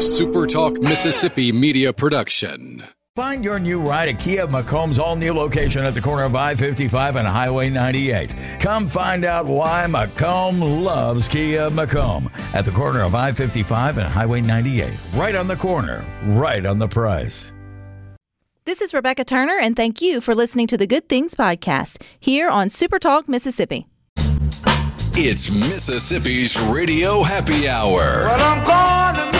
a SuperTalk Mississippi media production. Find your new ride at Kia McComb's all new location at the corner of I 55 and Highway 98. Come find out why McComb loves Kia McComb at the corner of I 55 and Highway 98. Right on the corner, right on the price. This is Rebecca Turner, and thank you for listening to the Good Things Podcast here on Supertalk Mississippi. It's Mississippi's Radio Happy Hour.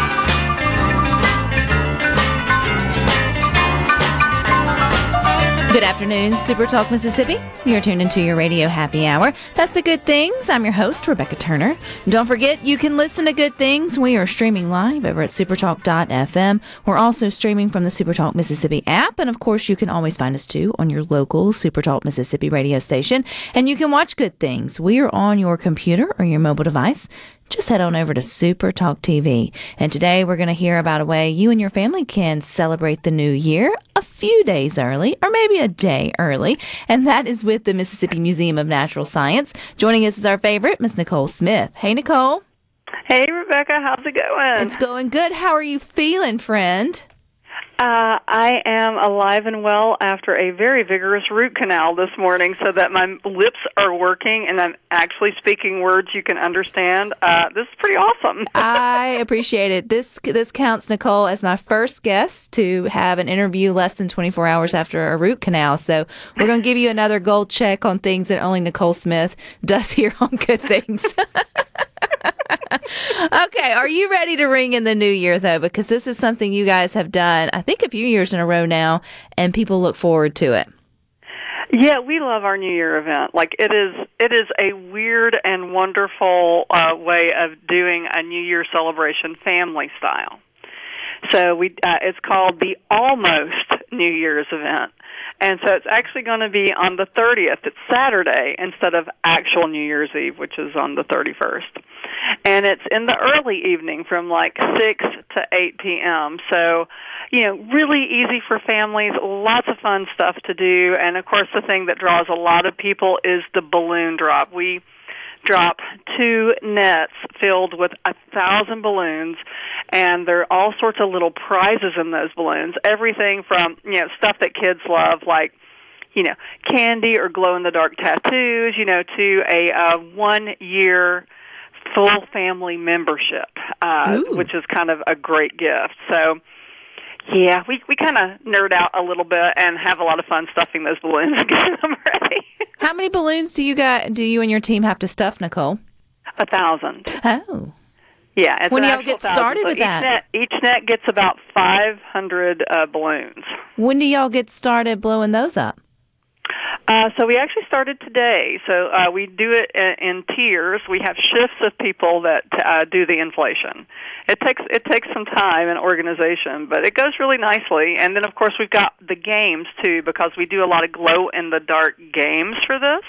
Good afternoon, Supertalk Mississippi. You're tuned into your radio happy hour. That's the Good Things. I'm your host, Rebecca Turner. Don't forget, you can listen to Good Things. We are streaming live over at supertalk.fm. We're also streaming from the Supertalk Mississippi app. And of course, you can always find us too on your local Supertalk Mississippi radio station. And you can watch Good Things. We are on your computer or your mobile device just head on over to Super Talk TV. And today we're going to hear about a way you and your family can celebrate the new year a few days early, or maybe a day early. And that is with the Mississippi Museum of Natural Science. Joining us is our favorite, Miss Nicole Smith. Hey, Nicole. Hey, Rebecca, how's it going? It's going good. How are you feeling, friend? Uh, I am alive and well after a very vigorous root canal this morning, so that my lips are working and I'm actually speaking words you can understand. Uh, this is pretty awesome. I appreciate it. This this counts, Nicole, as my first guest to have an interview less than 24 hours after a root canal. So we're going to give you another gold check on things that only Nicole Smith does here on Good Things. okay, are you ready to ring in the new year though? Because this is something you guys have done, I think, a few years in a row now, and people look forward to it. Yeah, we love our New Year event. Like it is, it is a weird and wonderful uh, way of doing a New Year celebration, family style. So we, uh, it's called the Almost New Year's event, and so it's actually going to be on the 30th. It's Saturday instead of actual New Year's Eve, which is on the 31st, and it's in the early evening from like 6 to 8 p.m. So you know, really easy for families, lots of fun stuff to do, and of course the thing that draws a lot of people is the balloon drop. We drop two nets filled with a thousand balloons and there are all sorts of little prizes in those balloons. Everything from, you know, stuff that kids love like you know, candy or glow in the dark tattoos, you know, to a uh, one year full family membership, uh, Ooh. which is kind of a great gift. So, yeah, we we kind of nerd out a little bit and have a lot of fun stuffing those balloons and getting them ready. How many balloons do you got? Do you and your team have to stuff, Nicole? a thousand. Oh, Yeah. It's When do y'all get started. So with each that? Net, each net gets about 500 uh, balloons. when do y'all get started blowing those up? Uh, so we actually started today. So uh, we do it in, in tiers. We have shifts of people that uh, do the inflation. It takes it takes some time and organization, but it goes really nicely. And then of course we've got the games too, because we do a lot of glow in the dark games for this.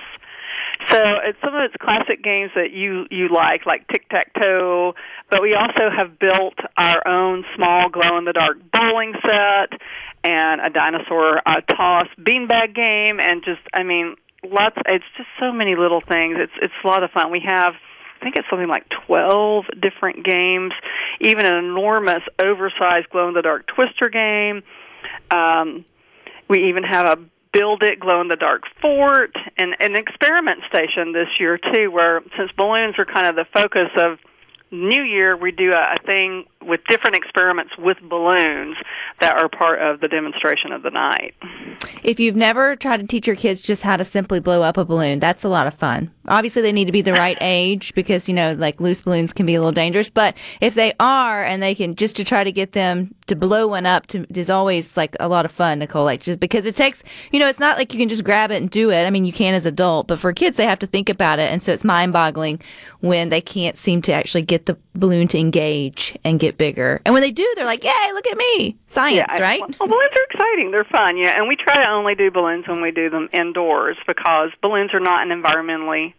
So it's some of it's classic games that you you like, like tic tac toe. But we also have built our own small glow in the dark bowling set and a dinosaur uh, toss beanbag game, and just I mean lots. It's just so many little things. It's it's a lot of fun. We have. I think it's something like 12 different games, even an enormous oversized glow in the dark twister game. Um, we even have a build it glow in the dark fort and an experiment station this year too where since balloons are kind of the focus of new year we do a, a thing with different experiments with balloons that are part of the demonstration of the night If you've never tried to teach your kids just how to simply blow up a balloon, that's a lot of fun. Obviously, they need to be the right age because, you know, like loose balloons can be a little dangerous. But if they are and they can just to try to get them to blow one up to, is always like a lot of fun, Nicole. Like just because it takes, you know, it's not like you can just grab it and do it. I mean, you can as adult, but for kids, they have to think about it. And so it's mind boggling when they can't seem to actually get the balloon to engage and get bigger. And when they do, they're like, yay, look at me. Science, I- right? Well, balloons are exciting. They're fun, yeah. And we try to only do balloons when we do them indoors because balloons are not an environmentally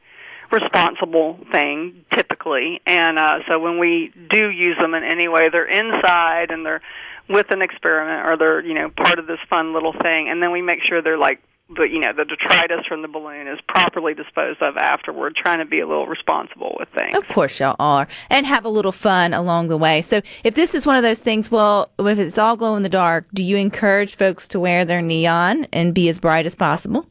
responsible thing typically, and uh, so when we do use them in any way, they're inside and they're with an experiment or they're you know part of this fun little thing, and then we make sure they're like the you know the detritus from the balloon is properly disposed of afterward. Trying to be a little responsible with things. Of course, y'all are, and have a little fun along the way. So, if this is one of those things, well, if it's all glow in the dark, do you encourage folks to wear their neon and be as bright as possible?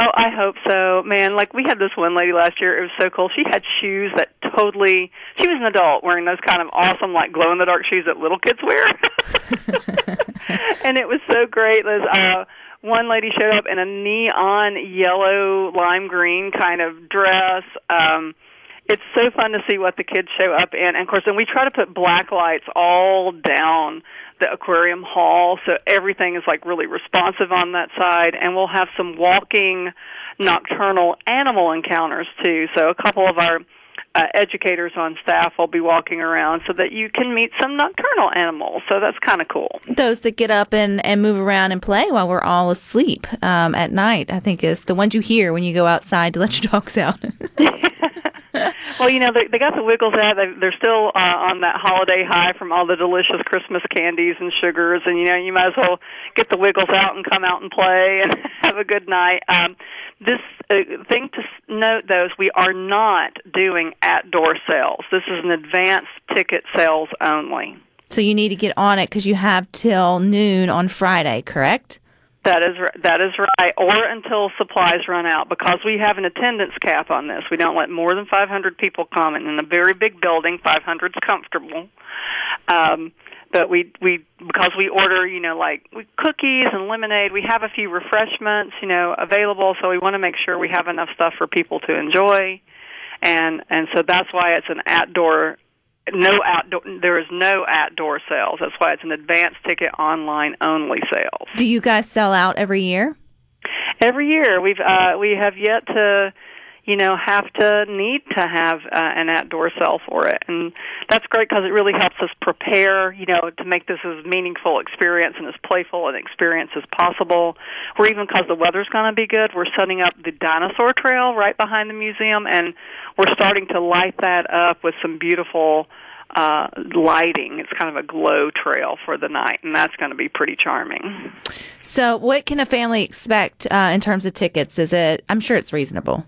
Oh, I hope so, man. Like we had this one lady last year. It was so cool. She had shoes that totally. She was an adult wearing those kind of awesome, like glow in the dark shoes that little kids wear, and it was so great. Liz, uh, one lady showed up in a neon yellow, lime green kind of dress. Um, it's so fun to see what the kids show up in. And of course, then we try to put black lights all down the aquarium hall, so everything is like really responsive on that side. And we'll have some walking nocturnal animal encounters too. So a couple of our uh, educators on staff will be walking around so that you can meet some nocturnal animals. So that's kind of cool. Those that get up and, and move around and play while we're all asleep um, at night, I think, is the ones you hear when you go outside to let your dogs out. well, you know, they, they got the Wiggles out. They, they're still uh, on that holiday high from all the delicious Christmas candies and sugars, and you know, you might as well get the Wiggles out and come out and play and have a good night. Um, this uh, thing to s- note, though, is we are not doing at-door sales. This is an advanced ticket sales only. so you need to get on it because you have till noon on Friday, correct? That is that is right, or until supplies run out, because we have an attendance cap on this. We don't let more than 500 people come, and in a very big building, 500 is comfortable. Um, but we we because we order, you know, like we, cookies and lemonade. We have a few refreshments, you know, available, so we want to make sure we have enough stuff for people to enjoy, and and so that's why it's an outdoor no outdoor there is no outdoor sales that's why it's an advanced ticket online only sales Do you guys sell out every year? every year we've uh we have yet to you know have to need to have uh, an outdoor sale for it and that's great because it really helps us prepare you know to make this as meaningful experience and as playful an experience as possible or even because the weather's going to be good we're setting up the dinosaur trail right behind the museum and we're starting to light that up with some beautiful uh lighting it's kind of a glow trail for the night and that's going to be pretty charming So, what can a family expect uh, in terms of tickets? Is it? I'm sure it's reasonable.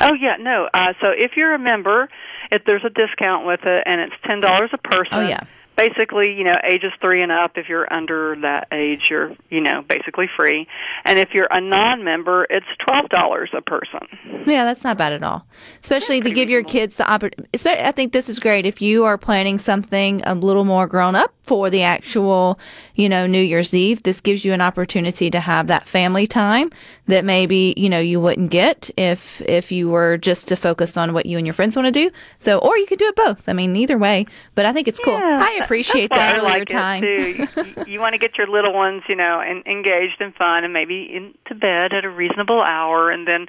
Oh yeah, no. Uh, so if you're a member, if there's a discount with it, and it's ten dollars a person. Oh, yeah. Basically, you know, ages three and up. If you're under that age, you're, you know, basically free. And if you're a non-member, it's twelve dollars a person. Yeah, that's not bad at all. Especially to give your kids the opportunity. I think this is great if you are planning something a little more grown up for the actual, you know, New Year's Eve. This gives you an opportunity to have that family time that maybe you know you wouldn't get if if you were just to focus on what you and your friends want to do. So, or you could do it both. I mean, either way. But I think it's cool. I appreciate the earlier like time. You, you want to get your little ones, you know, and engaged and fun, and maybe into bed at a reasonable hour, and then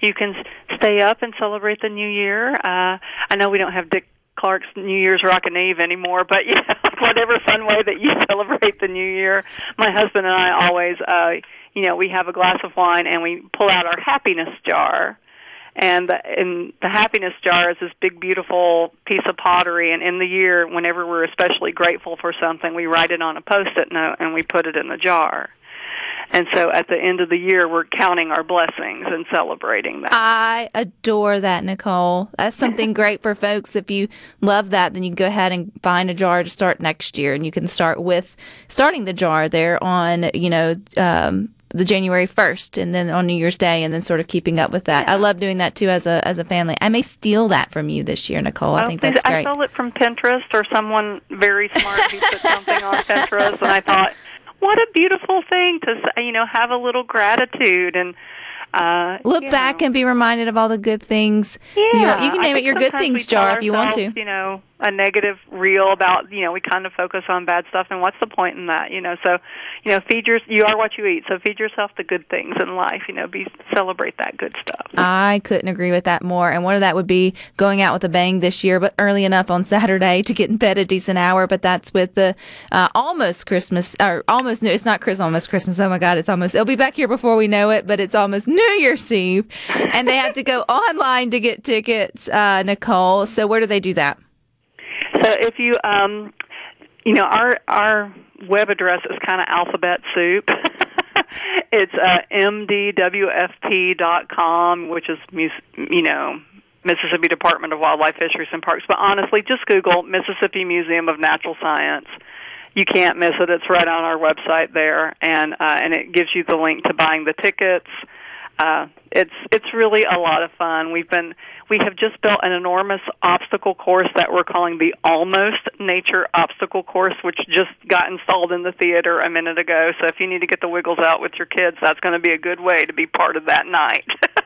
you can stay up and celebrate the new year. Uh, I know we don't have Dick Clark's New Year's Rockin' Eve anymore, but know, whatever fun way that you celebrate the new year. My husband and I always, uh, you know, we have a glass of wine and we pull out our happiness jar. And the, and the happiness jar is this big beautiful piece of pottery. And in the year whenever we're especially grateful for something we write it on a post-it note and we put it in the jar and so at the end of the year we're counting our blessings and celebrating that I adore that, Nicole. That's something great for folks. If you love that, then you can go ahead and find a jar to start next year, and you can start with starting the jar there on, you know, um, the January first, and then on New Year's Day, and then sort of keeping up with that. I love doing that too as a as a family. I may steal that from you this year, Nicole. I Oh, think that's I stole it from Pinterest or someone very smart who put something on Pinterest, and I thought, what a beautiful thing to you know have a little gratitude and uh, Look back know. and be reminded of all the good things. You, know, Yeah, you can name it your good things jar if you want to. You know, a negative reel about you know we kind of focus on bad stuff, and what's the point in that? You know, so you know, feed your you are what you eat. So feed yourself the good things in life. You know, be celebrate that good stuff. I couldn't agree with that more. And one of that would be going out with a bang this year, but early enough on Saturday to get in bed a decent hour. But that's with the uh, almost Christmas or almost new. It's not Chris, almost Christmas. Oh my God, it's almost. It'll be back here before we know it, but it's almost New New Year's Eve, and they have to go online to get tickets. Uh, Nicole, so where do they do that? So if you, um, you know, our our web address is kind of alphabet soup. it's uh, mdwfp.com, which is you know Mississippi Department of Wildlife, Fisheries, and Parks. But honestly, just Google Mississippi Museum of Natural Science. You can't miss it. It's right on our website there, and uh, and it gives you the link to buying the tickets. Uh, it's it's really a lot of fun. We've been we have just built an enormous obstacle course that we're calling the Almost Nature Obstacle Course, which just got installed in the theater a minute ago. So if you need to get the wiggles out with your kids, that's going to be a good way to be part of that night.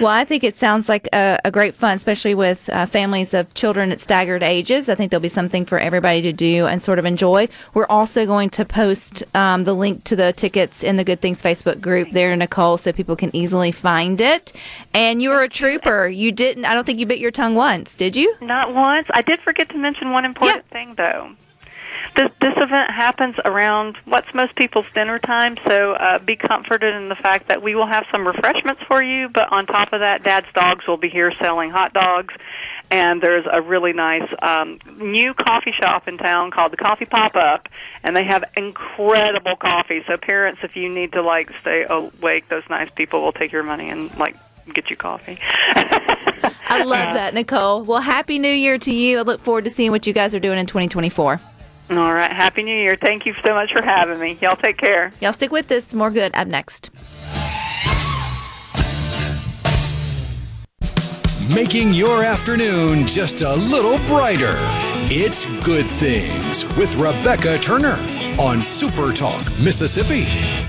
Well, I think it sounds like a, a great fun, especially with uh, families of children at staggered ages. I think there'll be something for everybody to do and sort of enjoy. We're also going to post um, the link to the tickets in the Good Things Facebook group there, Nicole, so people can easily find it. And you were a trooper. You didn't, I don't think you bit your tongue once, did you? Not once. I did forget to mention one important thing, though. This, this event happens around what's most people's dinner time, so uh, be comforted in the fact that we will have some refreshments for you, but on top of that, Dad's Dogs will be here selling hot dogs, and there's a really nice um, new coffee shop in town called the Coffee Pop Up, and they have incredible coffee. So parents, if you need to like stay awake, those nice people will take your money and like get you coffee. I love that, Nicole. Well, Happy New Year to you. I look forward to seeing what you guys are doing in 2024. All right. Happy New Year. Thank you so much for having me. Y'all take care. Y'all stick with this. More good up next. Making your afternoon just a little brighter. It's Good Things with Rebecca Turner on Super Talk, Mississippi.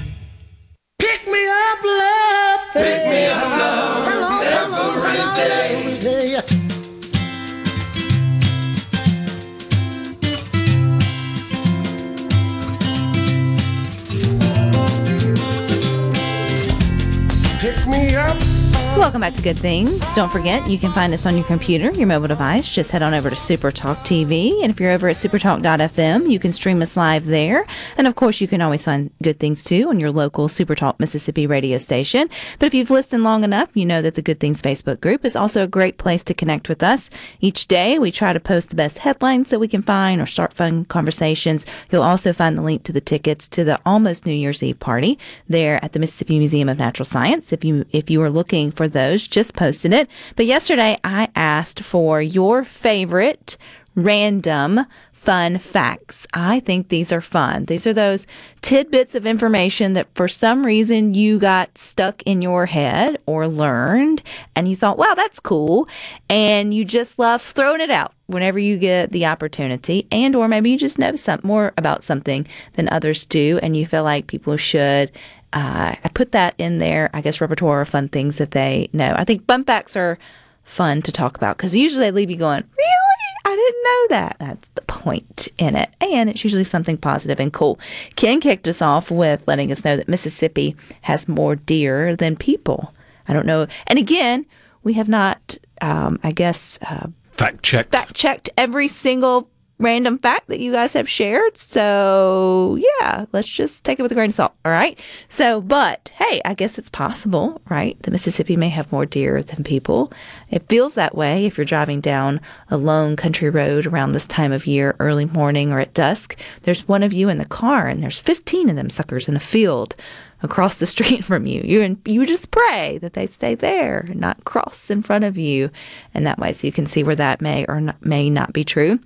Welcome back to Good Things. Don't forget, you can find us on your computer, your mobile device. Just head on over to Supertalk TV. And if you're over at supertalk.fm, you can stream us live there. And of course, you can always find Good Things too on your local Supertalk Mississippi radio station. But if you've listened long enough, you know that the Good Things Facebook group is also a great place to connect with us. Each day, we try to post the best headlines that we can find or start fun conversations. You'll also find the link to the tickets to the almost New Year's Eve party there at the Mississippi Museum of Natural Science. If you if you are looking for those, just posted it. But yesterday I asked for your favorite random fun facts. I think these are fun. These are those tidbits of information that for some reason you got stuck in your head or learned and you thought, wow, that's cool. And you just love throwing it out whenever you get the opportunity and or maybe you just know some more about something than others do and you feel like people should uh, I put that in there, I guess, repertoire of fun things that they know. I think fun facts are fun to talk about because usually they leave you going, Really? I didn't know that. That's the point in it. And it's usually something positive and cool. Ken kicked us off with letting us know that Mississippi has more deer than people. I don't know. And again, we have not, um, I guess, uh, Fact checked. fact checked every single random fact that you guys have shared. So, yeah, let's just take it with a grain of salt. All right. So, but hey, I guess it's possible, right? The Mississippi may have more deer than people. It feels that way if you're driving down a lone country road around this time of year, early morning or at dusk. There's one of you in the car, and there's 15 of them suckers in a field across the street from you. You you just pray that they stay there, and not cross in front of you, and that way, so you can see where that may or not, may not be true.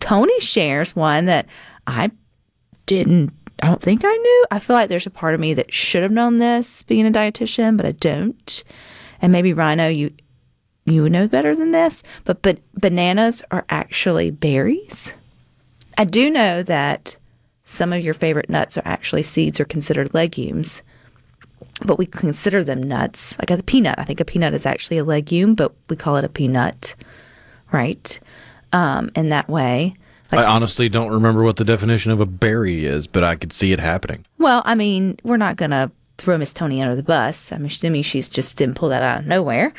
Tony shares one that I didn't. I don't think I knew. I feel like there's a part of me that should have known this, being a dietitian, but I don't. And maybe Rhino, you you would know better than this. But but bananas are actually berries. I do know that some of your favorite nuts are actually seeds or considered legumes, but we consider them nuts. Like a peanut, I think a peanut is actually a legume, but we call it a peanut, right? Um, in that way. I honestly don't remember what the definition of a berry is, but I could see it happening. Well, I mean, we're not going to throw Miss Tony under the bus. I'm assuming she's just didn't pull that out of nowhere.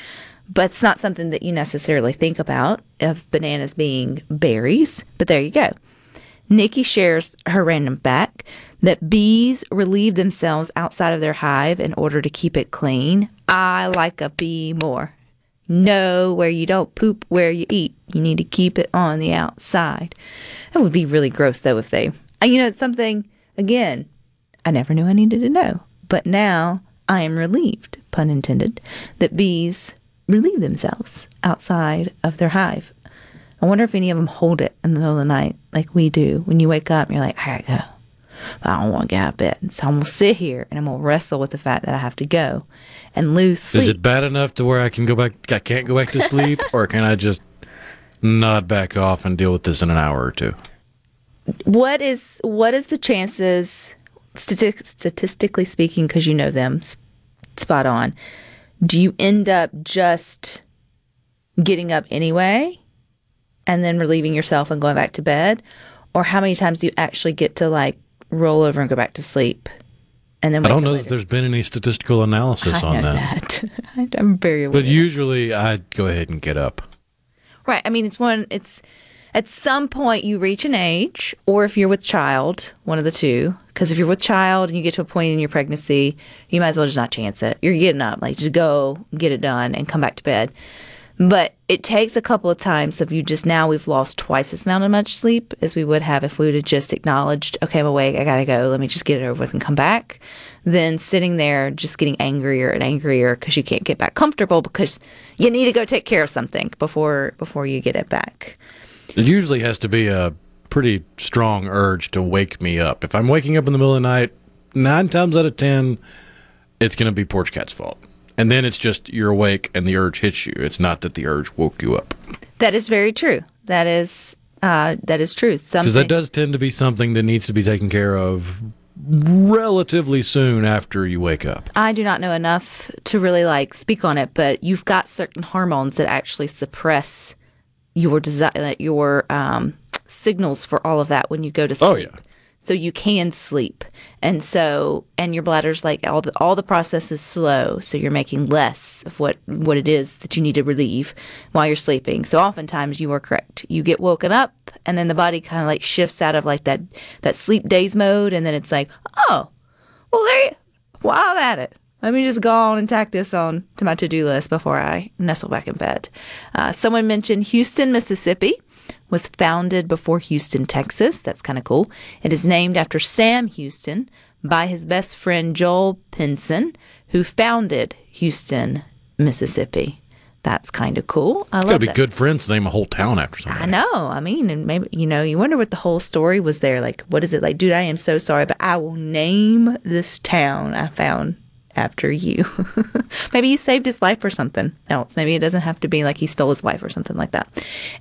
But it's not something that you necessarily think about of bananas being berries. But there you go. Nikki shares her random fact that bees relieve themselves outside of their hive in order to keep it clean. I like a bee more. Know where you don't poop where you eat. You need to keep it on the outside. That would be really gross though if they. You know, it's something again. I never knew I needed to know, but now I am relieved, pun intended, that bees relieve themselves outside of their hive. I wonder if any of them hold it in the middle of the night like we do. When you wake up, and you're like, I gotta go. But I don't want to get out of bed. So I'm going to sit here and I'm going to wrestle with the fact that I have to go and lose sleep. Is it bad enough to where I can go back? I can't go back to sleep, or can I just nod back off and deal with this in an hour or two? what is what is the chances stati- statistically speaking because you know them spot on do you end up just getting up anyway and then relieving yourself and going back to bed or how many times do you actually get to like roll over and go back to sleep and then I don't know later? that there's been any statistical analysis I on that. that. I'm very aware. But usually I'd go ahead and get up. Right. I mean, it's one, it's at some point you reach an age, or if you're with child, one of the two. Because if you're with child and you get to a point in your pregnancy, you might as well just not chance it. You're getting up, like just go get it done and come back to bed. But it takes a couple of times of you just now we've lost twice as amount of much sleep as we would have if we would have just acknowledged, okay, I'm awake, I gotta go, let me just get it over with and come back. Then sitting there just getting angrier and angrier because you can't get back comfortable because you need to go take care of something before before you get it back. It usually has to be a pretty strong urge to wake me up. If I'm waking up in the middle of the night, nine times out of ten, it's to be Porch Cat's fault. And then it's just you're awake and the urge hits you. It's not that the urge woke you up. That is very true. That is uh, that is true. Because that does tend to be something that needs to be taken care of relatively soon after you wake up. I do not know enough to really like speak on it, but you've got certain hormones that actually suppress your desire, your um, signals for all of that when you go to sleep. Oh, yeah. So you can sleep, and so and your bladder's like all the all the process is slow, so you're making less of what what it is that you need to relieve while you're sleeping. So oftentimes you are correct. You get woken up, and then the body kind of like shifts out of like that that sleep daze mode, and then it's like, oh, well there, you, while I'm at it, let me just go on and tack this on to my to do list before I nestle back in bed. Uh, someone mentioned Houston, Mississippi was founded before Houston, Texas. That's kind of cool. It is named after Sam Houston by his best friend Joel Pinson, who founded Houston, Mississippi. That's kind of cool. I love Got to be good friends to name a whole town after somebody. I know. I mean, and maybe you know, you wonder what the whole story was there. Like, what is it like, dude? I am so sorry, but I will name this town I found after you. maybe he saved his life or something else. Maybe it doesn't have to be like he stole his wife or something like that.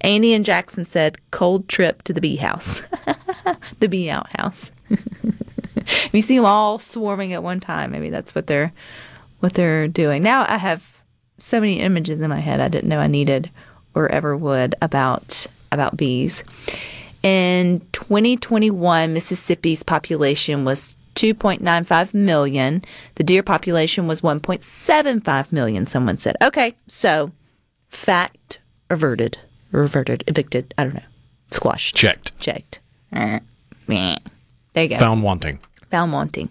Andy and Jackson said, "Cold trip to the bee house, the bee outhouse." you see them all swarming at one time. Maybe that's what they're what they're doing. Now I have so many images in my head I didn't know I needed or ever would about about bees. In 2021, Mississippi's population was 2.95 million. The deer population was 1.75 million, someone said. Okay, so fact averted, reverted, evicted, I don't know, squashed. Checked. Checked. Eh. There you go Found wanting. found wanting.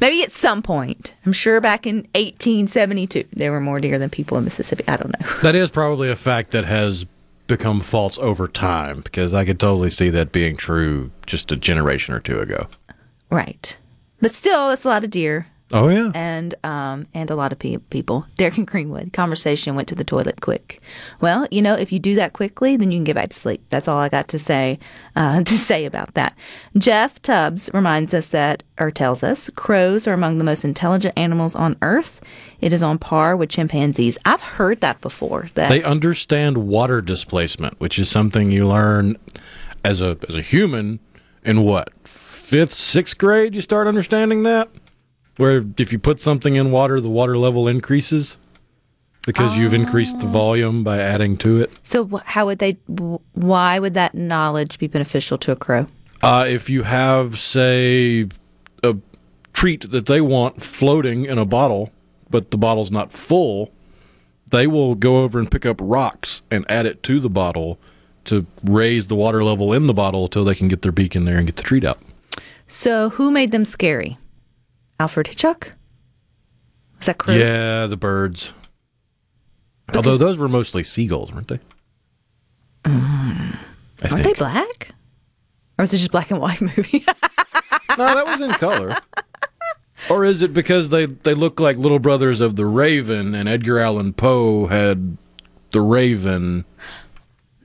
Maybe at some point. I'm sure back in 1872 there were more deer than people in Mississippi. I don't know. That is probably a fact that has become false over time because I could totally see that being true just a generation or two ago. right. But still, it's a lot of deer Oh, yeah. and um and a lot of pe- people. Derek and Greenwood conversation went to the toilet quick. Well, you know, if you do that quickly, then you can get back to sleep. That's all I got to say uh, to say about that. Jeff Tubbs reminds us that, or tells us, crows are among the most intelligent animals on Earth. It is on par with chimpanzees. I've heard that before. That They understand water displacement, which is something you learn as a as a human in what fifth, sixth grade. You start understanding that, where if you put something in water, the water level increases because you've increased the volume by adding to it. So how would they? Why would that knowledge be beneficial to a crow? Uh, if you have, say, a treat that they want floating in a bottle, but the bottle's not full, they will go over and pick up rocks and add it to the bottle to raise the water level in the bottle until they can get their beak in there and get the treat out. So who made them scary? Alfred Hitchcock? Was that correct? Yeah, the birds. Although those were mostly seagulls, weren't they? Uh, I Aren't they black? Or was it just black and white movie? No, that was in color. Or is it because they, they look like little brothers of the Raven and Edgar Allan Poe had the Raven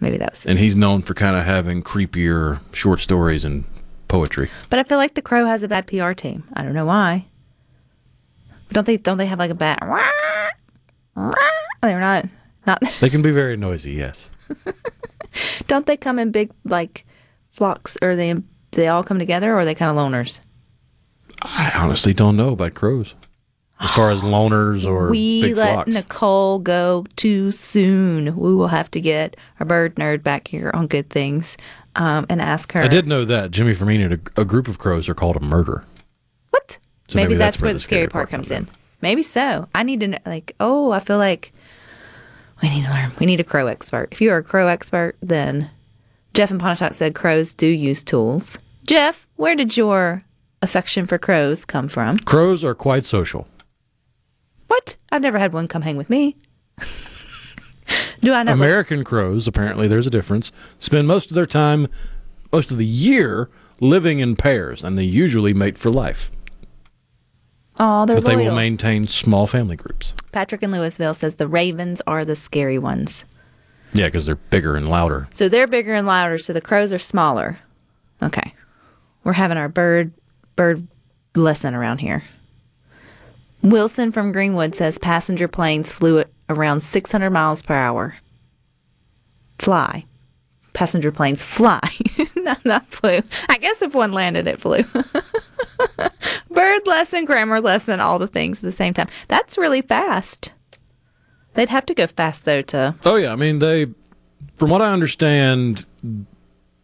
Maybe that was and he's known for kind of having creepier short stories and poetry. But I feel like the crow has a bad PR team. I don't know why. Don't they don't they have like a bad they're not not They can be very noisy, yes. don't they come in big like flocks or they they all come together or are they kind of loners? I honestly don't know about crows. As far as loners or we let flocks. Nicole go too soon. We will have to get our bird nerd back here on good things um, and ask her. I did know that Jimmy Firmino a, a group of crows are called a murder. What? So maybe, maybe that's, where the scary part comes in. Maybe so. I need to know, like, oh, I feel like we need to learn. We need a crow expert. If you are a crow expert, then Jeff and Pontotoc said crows do use tools. Jeff, where did your affection for crows come from? Crows are quite social. What? I've never had one come hang with me. do I not? look- American crows, apparently there's a difference, spend most of their time, most of the year, living in pairs, and they usually mate for life. oh, they're But they will maintain small family groups. Patrick in Louisville says the ravens are the scary ones. Yeah, because they're bigger and louder. So they're bigger and louder, so the crows are smaller. Okay. We're having our bird bird lesson around here. Wilson from Greenwood says passenger planes flew at around 600 miles per hour. Fly. Passenger planes fly. not, not flew. I guess if one landed, it flew. Bird lesson, grammar lesson, all the things at the same time. That's really fast. They'd have to go fast, though, to. Oh yeah, I mean they from what I understand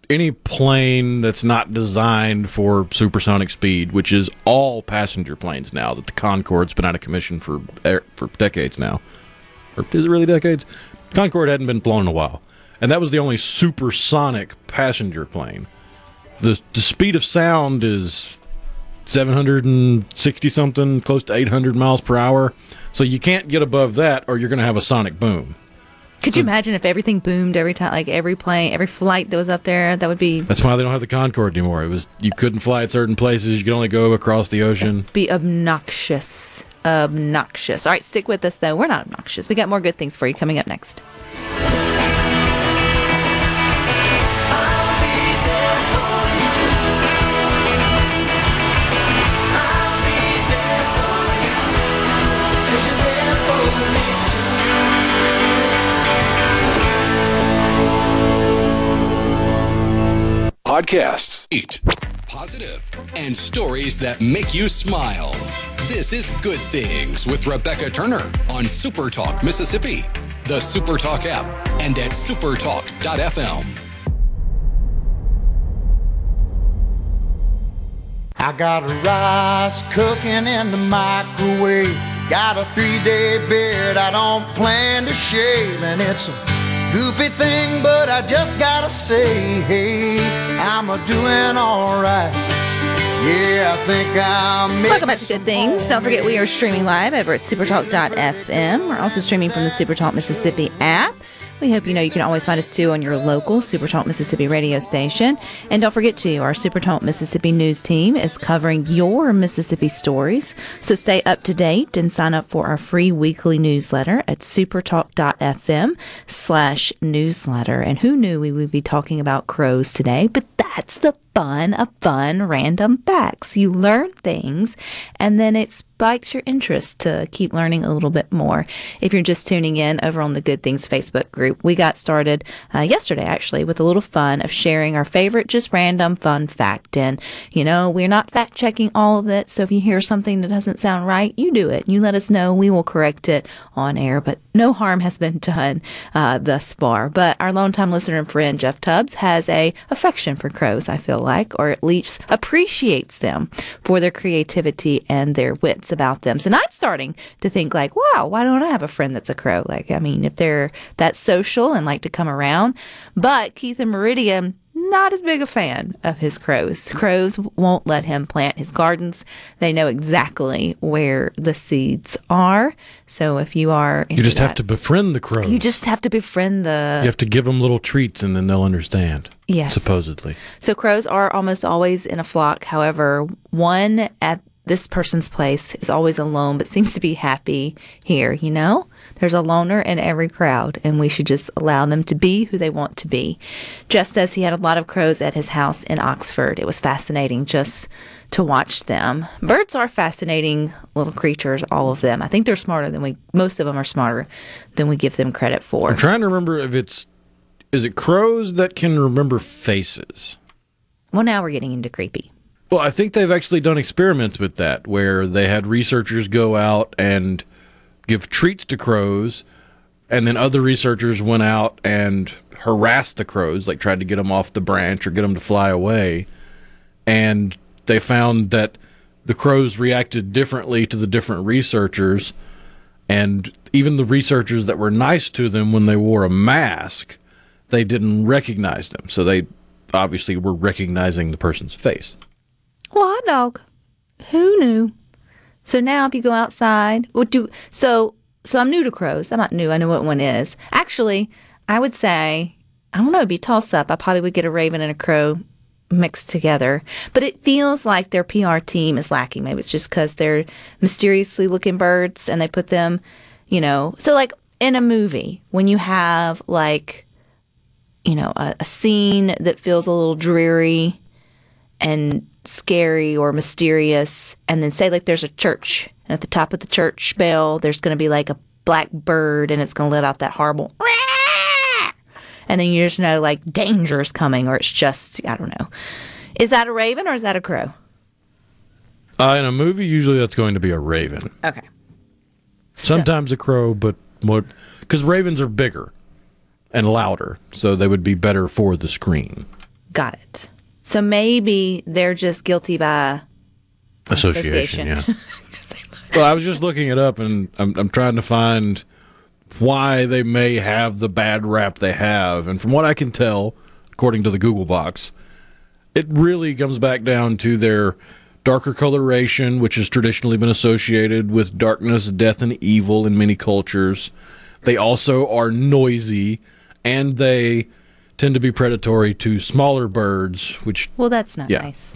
any plane that's not designed for supersonic speed, which is all passenger planes now that the Concorde's been out of commission for er, for decades now. Or is it really decades? Concorde hadn't been flown in a while. And that was the only supersonic passenger plane. The the speed of sound is 760 something, close to 800 miles per hour. So you can't get above that or you're going to have a sonic boom. Could you imagine if everything boomed every time, like every plane, every flight that was up there? That would be That's why they don't have the Concorde anymore. It was you couldn't fly at certain places. You could only go across the ocean. be obnoxious, obnoxious. All right, stick with us though. We're not obnoxious. We got more good things for you coming up next. Podcasts, eat, positive, and stories that make you smile. This is Good Things with Rebecca Turner on Super Talk Mississippi, the Super Talk app, and at supertalk.fm. I got rice cooking in the microwave. Got a three day beard I don't plan to shave. And it's a goofy thing, but I just gotta say, hey, I'm a doing alright. Yeah, I think I'm Welcome back to Good Things. Don't forget we are streaming live over at supertalk.fm. We're also streaming from the Supertalk Mississippi app. We hope you know you can always find us too on your local Supertalk Mississippi radio station. And don't forget to, our Supertalk Mississippi news team is covering your Mississippi stories. So stay up to date and sign up for our free weekly newsletter at supertalk.fm slash newsletter. And who knew we would be talking about crows today? But that's the fun of fun random facts. You learn things and then it spikes your interest to keep learning a little bit more. If you're just tuning in over on the Good Things Facebook group, we got started uh, yesterday actually with a little fun of sharing our favorite just random fun fact. And, you know, we're not fact checking all of it. So if you hear something that doesn't sound right, you do it. You let us know. We will correct it on air, but no harm has been done uh, thus far. But our longtime listener and friend, Jeff Tubbs, has a affection for crows, I feel like, or at least appreciates them for their creativity and their wits about them. So I'm starting to think like, wow, why don't I have a friend that's a crow? Like, I mean, if they're that social and like to come around. But Keith and Meridian, not as big a fan of his crows. Crows won't let him plant his gardens. They know exactly where the seeds are. So if you are, You just have to befriend the crows. You just have to befriend the. You have to give them little treats and then they'll understand. Yes. Supposedly. So crows are almost always in a flock. However, one at this person's place is always alone, but seems to be happy here. You know, there's a loner in every crowd, and we should just allow them to be who they want to be. Jeff says he had a lot of crows at his house in Oxford. It was fascinating just to watch them. Birds are fascinating little creatures, all of them. I think they're smarter than we. Most of them are smarter than we give them credit for. I'm trying to remember if it's is it crows that can remember faces? Well, now we're getting into creepy. Well, I think they've actually done experiments with that where they had researchers go out and give treats to crows and then other researchers went out and harassed the crows, like tried to get them off the branch or get them to fly away. And they found that the crows reacted differently to the different researchers. And even the researchers that were nice to them when they wore a mask, they didn't recognize them. So they obviously were recognizing the person's face. Well, hot dog. Who knew? So now, if you go outside, what do so? So I'm new to crows. I'm not new. I know what one is. Actually, I would say I don't know. It'd be toss up. I probably would get a raven and a crow mixed together. But it feels like their PR team is lacking. Maybe it's just because they're mysteriously looking birds and they put them, you know. So like in a movie, when you have like, you know, a, a scene that feels a little dreary and scary or mysterious and then say like there's a church and at the top of the church bell there's going to be like a black bird and it's going to let out that horrible and then you just know like danger is coming or it's just i don't know is that a raven or is that a crow Uh, in a movie, usually that's going to be a raven. okay Sometimes a crow, but what? Because ravens are bigger and louder, so they would be better for the screen. got it so maybe they're just guilty by Association, Association. yeah. well, I was just looking it up, and I'm I'm trying to find why they may have the bad rap they have, and from what I can tell, according to the Google box, it really comes back down to their darker coloration, which has traditionally been associated with darkness, death, and evil in many cultures. They also are noisy, and they tend to be predatory to smaller birds, which well that's not Yeah. nice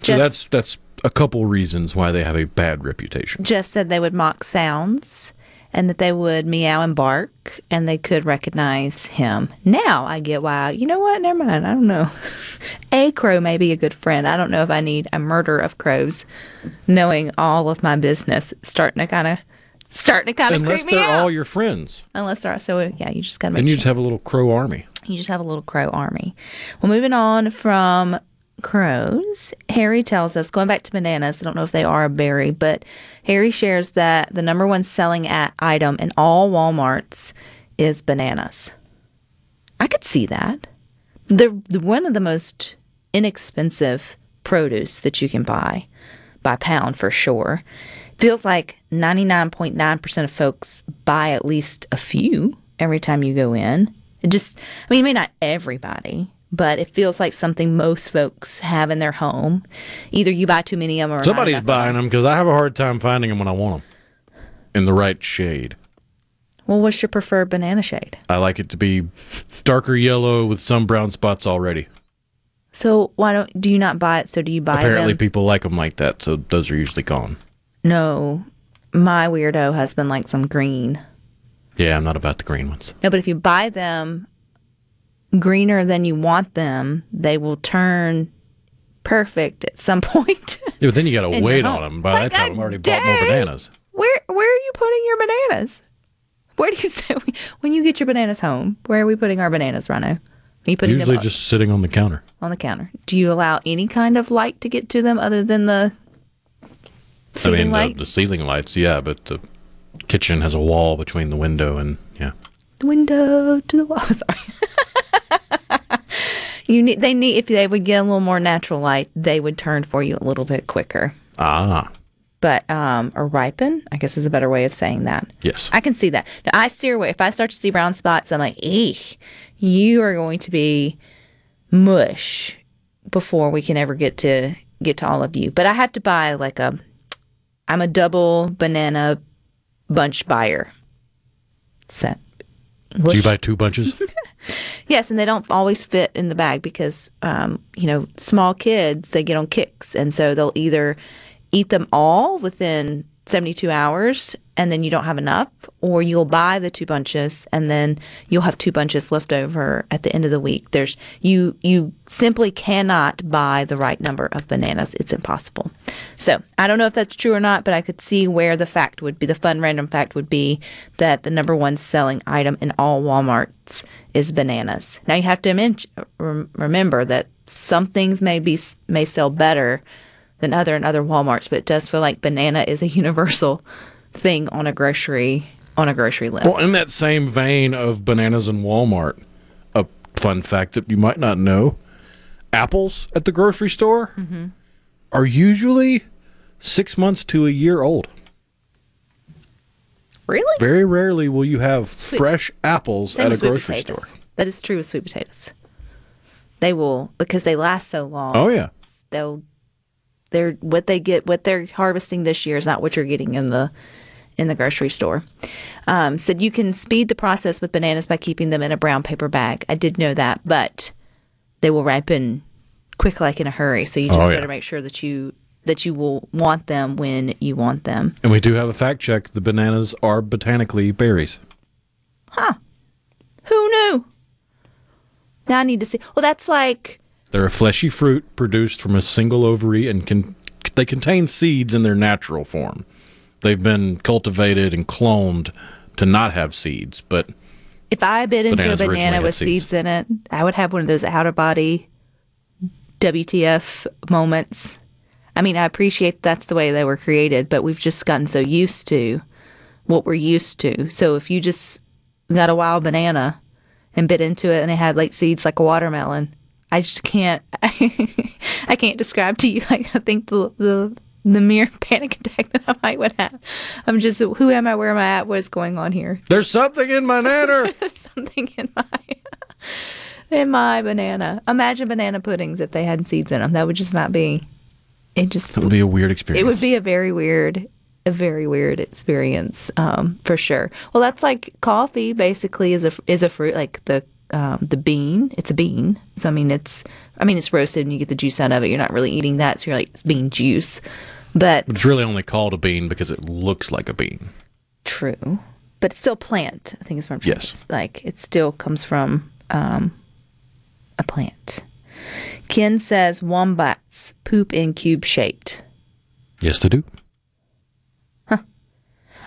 so Just- that's that's a couple reasons why they have a bad reputation. Jeff said they would mock sounds and that they would meow and bark and they could recognize him. Now I get why. You know what? Never mind. I don't know. a crow may be a good friend. I don't know if I need a murder of crows, knowing all of my business. It's starting to kind of starting to kind of Unless creep me they're out. all your friends, Unless they're so yeah, you just gotta make then you sure. just have a little crow army. You just have a little crow army. Well, moving on from crows, Harry tells us, going back to bananas, I don't know if they are a berry, but Harry shares that the number one selling at item in all Walmarts is bananas. I could see that. They're one of the most inexpensive produce that you can buy by pound for sure. Feels like 99.9% of folks buy at least a few every time you go in. It just, I mean, maybe not everybody, but it feels like something most folks have in their home. Either you buy too many of them or Somebody's buying them because I have a hard time finding them when I want them in the right shade. Well, what's your preferred banana shade? I like it to be darker yellow with some brown spots already. So why don't do you not buy it? So do you buy Apparently, them? people like them like that, so those are usually gone. no, my weirdo husband likes them green. Yeah, I'm not about the green ones. No, but if you buy them greener than you want them, they will turn perfect at some point. Yeah, but then you got to wait on them. By Like that time, I've already bought more bananas. where where are you putting your bananas? Where do you say when you get your bananas home? Where are we putting our bananas, Rhino? Are you putting Usually just sitting on the counter. on the counter? Do you allow any kind of light to get to them other than the ceiling I mean, light? the, the ceiling lights, yeah, but the kitchen has a wall between the window and yeah. the window to the wall. Sorry. you need they need if they would get a little more natural light, they would turn for you a little bit quicker. Ah, But um or ripen, I guess is a better way of saying that. yes. I can see that. Now, I steer away. If I start to see brown spots, I'm like, eek, you are going to be mush before we can ever get to get to all of you. But I have to buy like a I'm a double banana bunch buyer. Set. Do you buy two bunches? Yes, and they don't always fit in the bag because, um, you know, small kids they get on kicks, and so they'll either eat them all within 72 hours, and then you don't have enough, or you'll buy the two bunches, and then you'll have two bunches left over at the end of the week. There's you you simply cannot buy the right number of bananas; it's impossible. So I don't know if that's true or not, but I could see where the fact would be. The fun random fact would be that the number one selling item in all WalMarts is bananas. Now you have to men- remember that some things may be may sell better than other and other WalMarts, but it does feel like banana is a universal thing on a grocery on a grocery list. Well, in that same vein of bananas and Walmart, a fun fact that you might not know: apples at the grocery store Mm-hmm. are usually six months to a year old. really? Very rarely will you have fresh apples Same at a grocery potatoes. store. That is true with sweet potatoes. They will because they last so long. Oh yeah, they'll they're what they get what they're harvesting this year is not what you're getting in the in the grocery store. Um, said you can speed the process with bananas by keeping them in a brown paper bag. I did know that, but they will ripen quick like in a hurry. So you just Oh, got to make sure that you that you will want them when you want them. and we do have a fact check: the bananas are botanically berries. Huh? Who knew? Now I need to see. Well, that's like They're a fleshy fruit produced from a single ovary and can they contain seeds in their natural form. They've been cultivated and cloned to not have seeds, but if I bit into a banana with seeds. seeds in it, I would have one of those out of body WTF moments. I mean, I appreciate that's the way they were created, but we've just gotten so used to what we're used to. So if you just got a wild banana and bit into it and it had like seeds like a watermelon, I just can't I can't describe to you like I think the the the mere panic attack that I might would have. I'm just who am I? Where am I at? What is going on here? there's something in my nanner. something in my in my banana. Imagine banana puddings if they had seeds in them. That would just not be. It just It would be a weird experience. it would be a very weird, a very weird experience um, for sure. Well, that's like coffee. Basically, is a is a fruit like the um, the bean. It's a bean. So I mean, it's I mean it's roasted and you get the juice out of it. You're not really eating that, so you're like it's bean juice. But it's really only called a bean because it looks like a bean. True, but it's still plant. I think it's from Yes. Like it still comes from um, a plant. Ken says wombats poop in cube shaped. Yes, they do.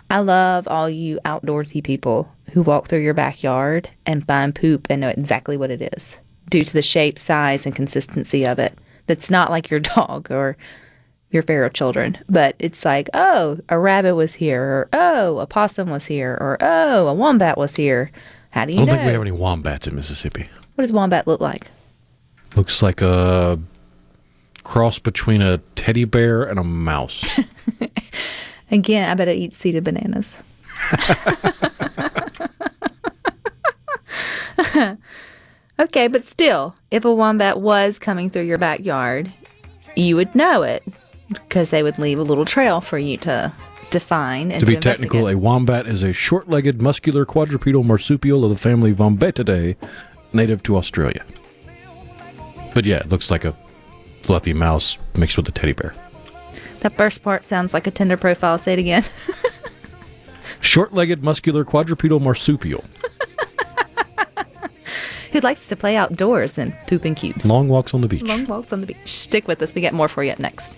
I love all you outdoorsy people who walk through your backyard and find poop and know exactly what it is due to the shape, size, and consistency of it. That's not like your dog or your feral children, but it's like, oh, a rabbit was here, or oh, a possum was here, or oh, a wombat was here. How do you I don't know? think we have any wombats in Mississippi. what does wombat look like? Looks like a cross between a teddy bear and a mouse. Again, I better eat seeded bananas. okay, but still, if a wombat was coming through your backyard, you would know it because they would leave a little trail for you to define and to to, be technical, a wombat is a short-legged, muscular quadrupedal marsupial of the family Vombatidae, native to Australia. But yeah, it looks like a fluffy mouse mixed with a teddy bear. That first part sounds like a Tinder profile. Say it again. Short-legged, muscular quadrupedal marsupial. Who likes to play outdoors and poop in cubes? Long walks on the beach. Long walks on the beach. Stick with us. We get more for you up next.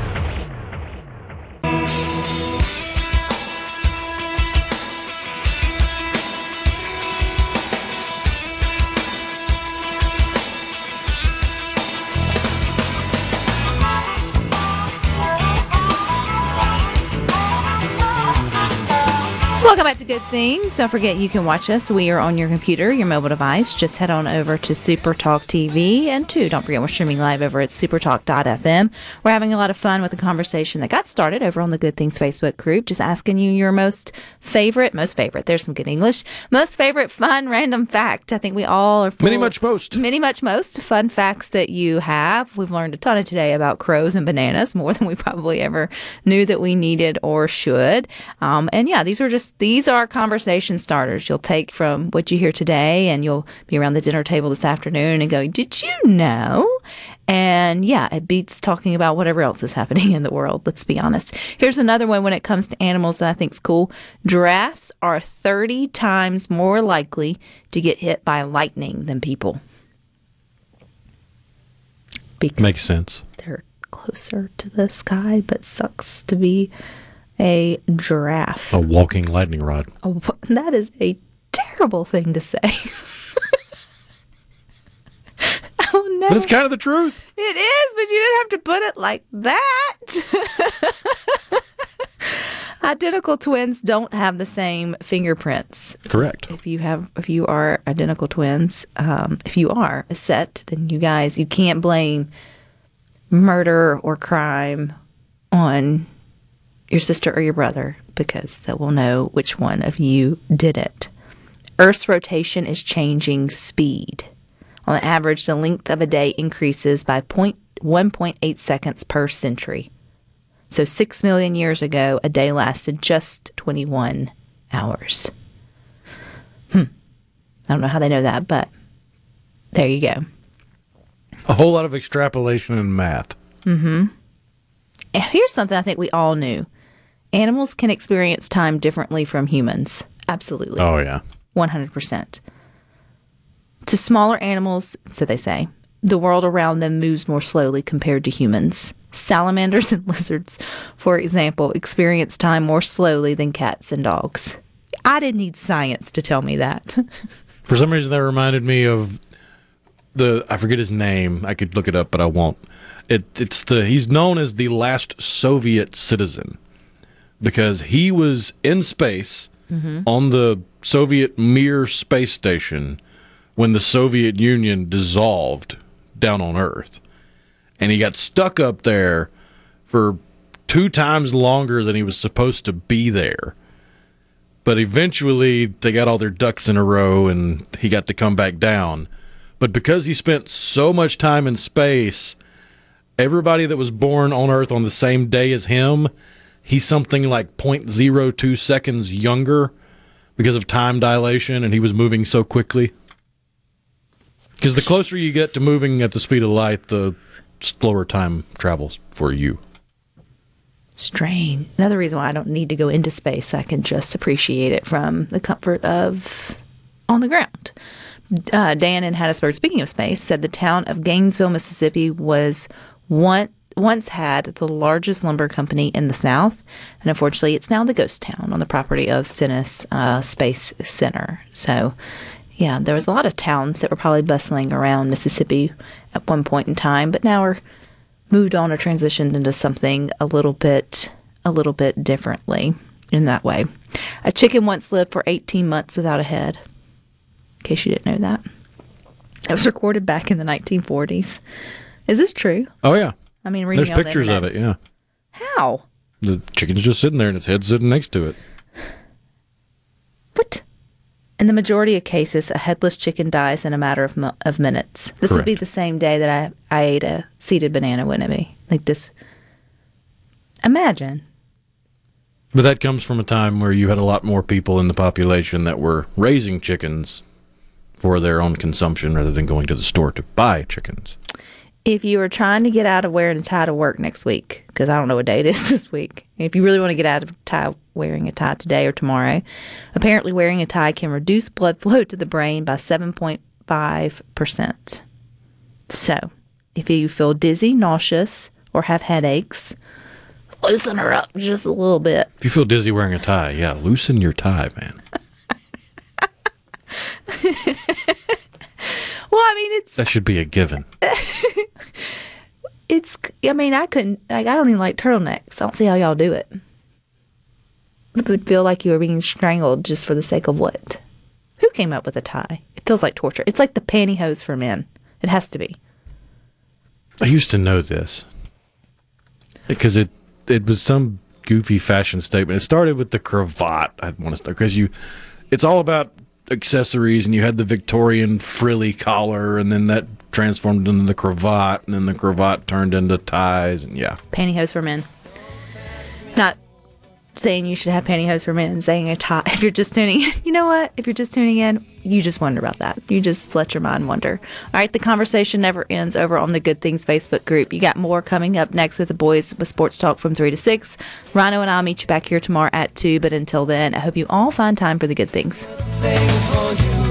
Welcome back to Good Things. Don't forget you can watch us. We are on your computer, your mobile device. Just head on over to Super Talk TV. And two, don't forget we're streaming live over at supertalk.fm. We're having a lot of fun with the conversation that got started over on the Good Things Facebook group. Just asking you your most favorite, most favorite, there's some good English, most favorite fun random fact. I think we all are full Many much most. Many much most fun facts that you have. We've learned a ton of today about crows and bananas, more than we probably ever knew that we needed or should. Um, and yeah, these are just these are conversation starters you'll take from what you hear today, and you'll be around the dinner table this afternoon and go, "Did you know?" And yeah, it beats talking about whatever else is happening in the world. Let's be honest. Here's another one when it comes to animals that I think is cool. Giraffes are 30 times more likely to get hit by lightning than people because Makes sense. they're closer to the sky, but sucks to be a giraffe. A walking lightning rod. Wh- that is a terrible thing to say. oh no, But it's kind of the truth. it is, but you didn't have to put it like that. Identical twins don't have the same fingerprints. Correct. If you have, if you are identical twins, um, if you are a set, then you guys, you can't blame murder or crime on your sister or your brother because that will know which one of you did it. Earth's rotation is changing speed. On average, the length of a day increases by point, 1.8 seconds per century. So, six million years ago, a day lasted just 21 hours. Hmm. I don't know how they know that, but there you go. A whole lot of extrapolation and math. And here's something I think we all knew animals can experience time differently from humans. Absolutely. Oh yeah. 100%. To smaller animals, so they say, the world around them moves more slowly compared to humans. Salamanders and lizards, for example, experience time more slowly than cats and dogs. I didn't need science to tell me that. For some reason, that reminded me of the I forget his name. I could look it up, but I won't. It, it's the he's known as the last Soviet citizen because he was in space mm-hmm. on the Soviet Mir space station when the Soviet Union dissolved down on Earth, and he got stuck up there for two times longer than he was supposed to be there. But eventually they got all their ducks in a row and he got to come back down. But because he spent so much time in space, everybody that was born on Earth on the same day as him, he's something like 0.02 seconds younger because of time dilation and he was moving so quickly. Because the closer you get to moving at the speed of light, the slower time travels for you. Strange. Another reason why I don't need to go into space, I can just appreciate it from the comfort of on the ground. Uh, Dan in Hattiesburg, speaking of space, said the town of Gainesville, Mississippi was one, once had the largest lumber company in the South, and unfortunately, it's now the ghost town on the property of Stennis uh, Space Center. So, yeah, there was a lot of towns that were probably bustling around Mississippi at one point in time, but now we're moved on or transitioned into something a little bit a little bit differently in that way. A chicken once lived for 18 months without a head. In case you didn't know that. That was recorded back in the 1940s. Is this true? Oh, yeah. I mean, reading There's on the pictures of it, yeah. How? The chicken's just sitting there and its head's sitting next to it. What? In the majority of cases, a headless chicken dies in a matter of, mo- of minutes. This would be the same day that I, I ate a seeded banana, wouldn't it be? Like this. Imagine. But that comes from a time where you had a lot more people in the population that were raising chickens for their own consumption rather than going to the store to buy chickens. If you are trying to get out of wearing a tie to work next week, because I don't know what day it is this week, if you really want to get out of tie wearing a tie today or tomorrow, apparently wearing a tie can reduce blood flow to the brain by 7.5%. So, if you feel dizzy, nauseous, or have headaches, loosen her up just a little bit. If you feel dizzy wearing a tie, yeah, loosen your tie, man. Well, I mean, it's That should be a given. it's. I mean, I couldn't. Like, I don't even like turtlenecks. I don't see how y'all do it. It would feel like you were being strangled just for the sake of what? Who came up with a tie? It feels like torture. It's like the pantyhose for men. It has to be. I used to know this because it it was some goofy fashion statement. It started with the cravat. I want to start because you. It's all about accessories, and you had the Victorian frilly collar, and then that transformed into the cravat, and then the cravat turned into ties, and yeah. Pantyhose for men. Not saying you should have pantyhose for men, saying a tie. If you're just tuning in, you know what? If you're just tuning in, you just wonder about that. You just let your mind wander. All right, the conversation never ends over on the Good Things Facebook group. You got more coming up next with the boys with Sports Talk from 3 to 6. Rhino and I'll meet you back here tomorrow at 2, but until then, I hope you all find time for the good things. things